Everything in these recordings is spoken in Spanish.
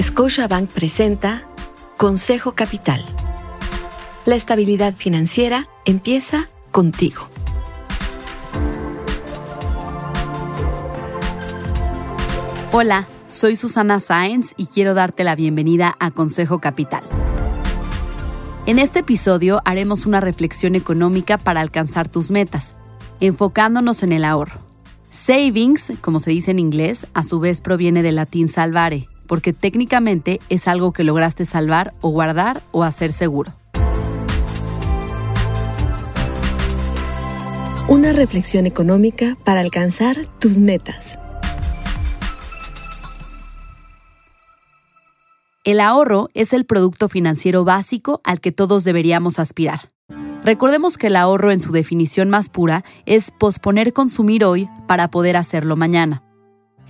Scotiabank presenta Consejo Capital. La estabilidad financiera empieza contigo. Hola, soy Susana Sáenz y quiero darte la bienvenida a Consejo Capital. En este episodio haremos una reflexión económica para alcanzar tus metas, enfocándonos en el ahorro. Savings, como se dice en inglés, a su vez proviene del latín salvare, porque técnicamente es algo que lograste salvar o guardar o hacer seguro. Una reflexión económica para alcanzar tus metas. El ahorro es el producto financiero básico al que todos deberíamos aspirar. Recordemos que el ahorro en su definición más pura es posponer consumir hoy para poder hacerlo mañana.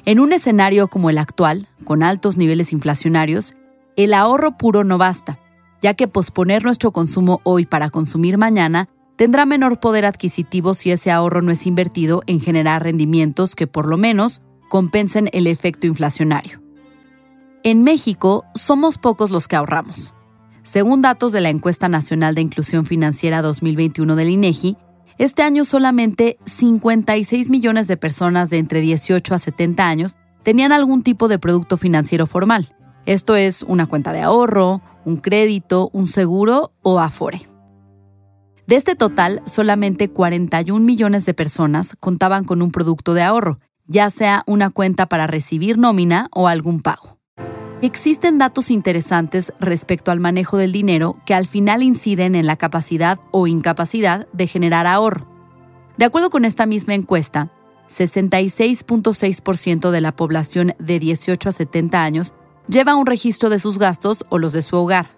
En un escenario como el actual, con altos niveles inflacionarios, el ahorro puro no basta, ya que posponer nuestro consumo hoy para consumir mañana tendrá menor poder adquisitivo si ese ahorro no es invertido en generar rendimientos que por lo menos compensen el efecto inflacionario. En México somos pocos los que ahorramos. Según datos de la Encuesta Nacional de Inclusión Financiera 2021 del INEGI, este año solamente 56 millones de personas de entre 18 a 70 años tenían algún tipo de producto financiero formal. Esto es una cuenta de ahorro, un crédito, un seguro o Afore. De este total, solamente 41 millones de personas contaban con un producto de ahorro, ya sea una cuenta para recibir nómina o algún pago. Existen datos interesantes respecto al manejo del dinero que al final inciden en la capacidad o incapacidad de generar ahorro. De acuerdo con esta misma encuesta, 66.6% de la población de 18 a 70 años lleva un registro de sus gastos o los de su hogar.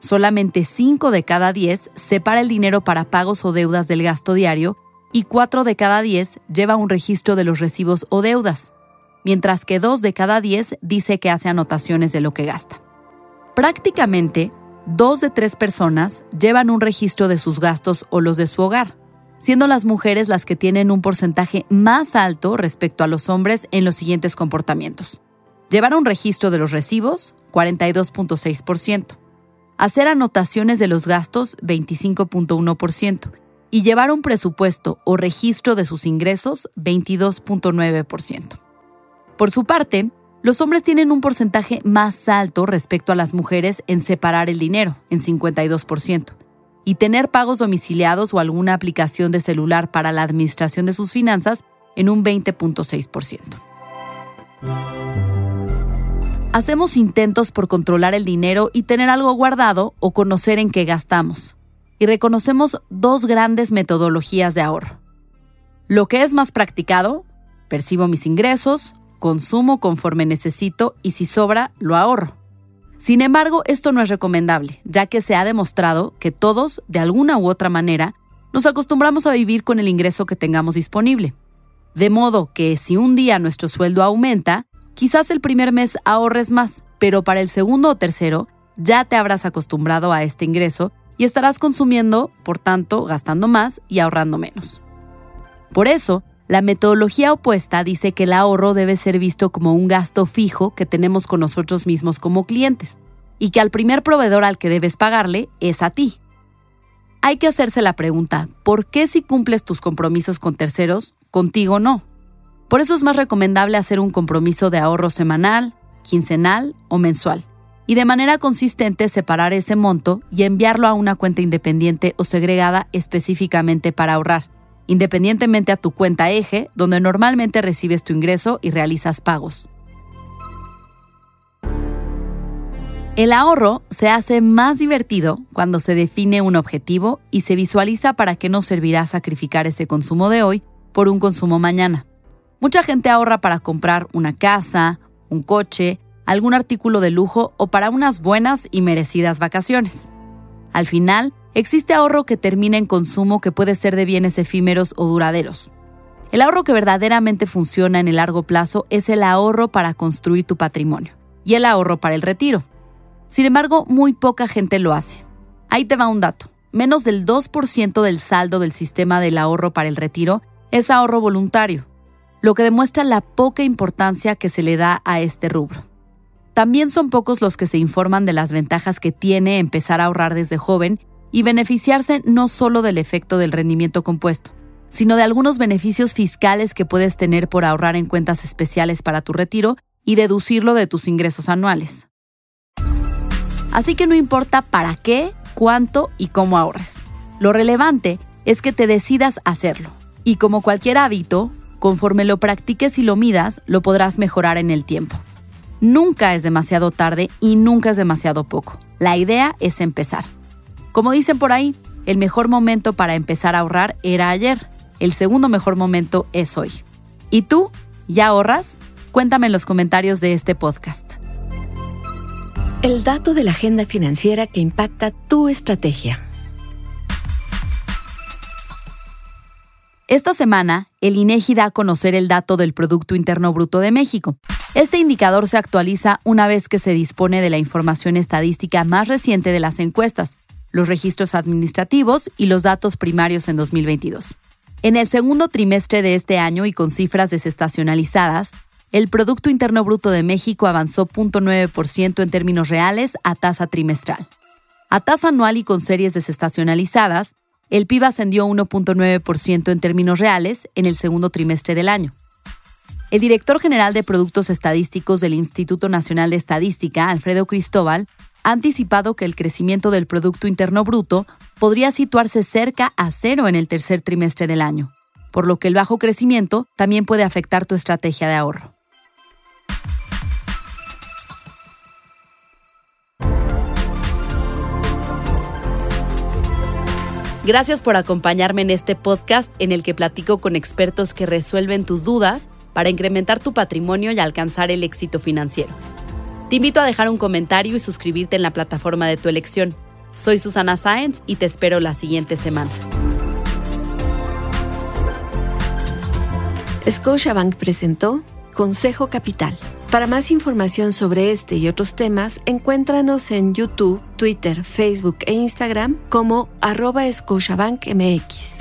Solamente 5 de cada 10 separa el dinero para pagos o deudas del gasto diario y 4 de cada 10 lleva un registro de los recibos o deudas mientras que dos de cada diez dice que hace anotaciones de lo que gasta. Prácticamente, dos de tres personas llevan un registro de sus gastos o los de su hogar, siendo las mujeres las que tienen un porcentaje más alto respecto a los hombres en los siguientes comportamientos. Llevar un registro de los recibos, 42.6%. Hacer anotaciones de los gastos, 25.1%. Y llevar un presupuesto o registro de sus ingresos, 22.9%. Por su parte, los hombres tienen un porcentaje más alto respecto a las mujeres en separar el dinero, en 52%, y tener pagos domiciliados o alguna aplicación de celular para la administración de sus finanzas en un 20.6%. Hacemos intentos por controlar el dinero y tener algo guardado o conocer en qué gastamos. Y reconocemos dos grandes metodologías de ahorro. Lo que es más practicado, percibo mis ingresos, consumo conforme necesito y si sobra, lo ahorro. Sin embargo, esto no es recomendable, ya que se ha demostrado que todos, de alguna u otra manera, nos acostumbramos a vivir con el ingreso que tengamos disponible. De modo que si un día nuestro sueldo aumenta, quizás el primer mes ahorres más, pero para el segundo o tercero ya te habrás acostumbrado a este ingreso y estarás consumiendo, por tanto, gastando más y ahorrando menos. Por eso, la metodología opuesta dice que el ahorro debe ser visto como un gasto fijo que tenemos con nosotros mismos como clientes y que al primer proveedor al que debes pagarle es a ti. Hay que hacerse la pregunta, ¿por qué si cumples tus compromisos con terceros, contigo no? Por eso es más recomendable hacer un compromiso de ahorro semanal, quincenal o mensual, y de manera consistente separar ese monto y enviarlo a una cuenta independiente o segregada específicamente para ahorrar independientemente a tu cuenta eje, donde normalmente recibes tu ingreso y realizas pagos. El ahorro se hace más divertido cuando se define un objetivo y se visualiza para qué nos servirá sacrificar ese consumo de hoy por un consumo mañana. Mucha gente ahorra para comprar una casa, un coche, algún artículo de lujo o para unas buenas y merecidas vacaciones. Al final, existe ahorro que termina en consumo que puede ser de bienes efímeros o duraderos. El ahorro que verdaderamente funciona en el largo plazo es el ahorro para construir tu patrimonio y el ahorro para el retiro. Sin embargo, muy poca gente lo hace. Ahí te va un dato. Menos del 2% del saldo del sistema del ahorro para el retiro es ahorro voluntario, lo que demuestra la poca importancia que se le da a este rubro. También son pocos los que se informan de las ventajas que tiene empezar a ahorrar desde joven y beneficiarse no solo del efecto del rendimiento compuesto, sino de algunos beneficios fiscales que puedes tener por ahorrar en cuentas especiales para tu retiro y deducirlo de tus ingresos anuales. Así que no importa para qué, cuánto y cómo ahorres. Lo relevante es que te decidas hacerlo. Y como cualquier hábito, conforme lo practiques y lo midas, lo podrás mejorar en el tiempo. Nunca es demasiado tarde y nunca es demasiado poco. La idea es empezar. Como dicen por ahí, el mejor momento para empezar a ahorrar era ayer. El segundo mejor momento es hoy. ¿Y tú? ¿Ya ahorras? Cuéntame en los comentarios de este podcast. El dato de la agenda financiera que impacta tu estrategia. Esta semana, el INEGI da a conocer el dato del Producto Interno Bruto de México. Este indicador se actualiza una vez que se dispone de la información estadística más reciente de las encuestas, los registros administrativos y los datos primarios en 2022. En el segundo trimestre de este año y con cifras desestacionalizadas, el Producto Interno Bruto de México avanzó 0.9% en términos reales a tasa trimestral. A tasa anual y con series desestacionalizadas, el PIB ascendió 1.9% en términos reales en el segundo trimestre del año. El director general de Productos Estadísticos del Instituto Nacional de Estadística, Alfredo Cristóbal, ha anticipado que el crecimiento del Producto Interno Bruto podría situarse cerca a cero en el tercer trimestre del año, por lo que el bajo crecimiento también puede afectar tu estrategia de ahorro. Gracias por acompañarme en este podcast en el que platico con expertos que resuelven tus dudas para incrementar tu patrimonio y alcanzar el éxito financiero. Te invito a dejar un comentario y suscribirte en la plataforma de tu elección. Soy Susana Sáenz y te espero la siguiente semana. Scotiabank presentó Consejo Capital. Para más información sobre este y otros temas, encuéntranos en YouTube, Twitter, Facebook e Instagram como arroba MX.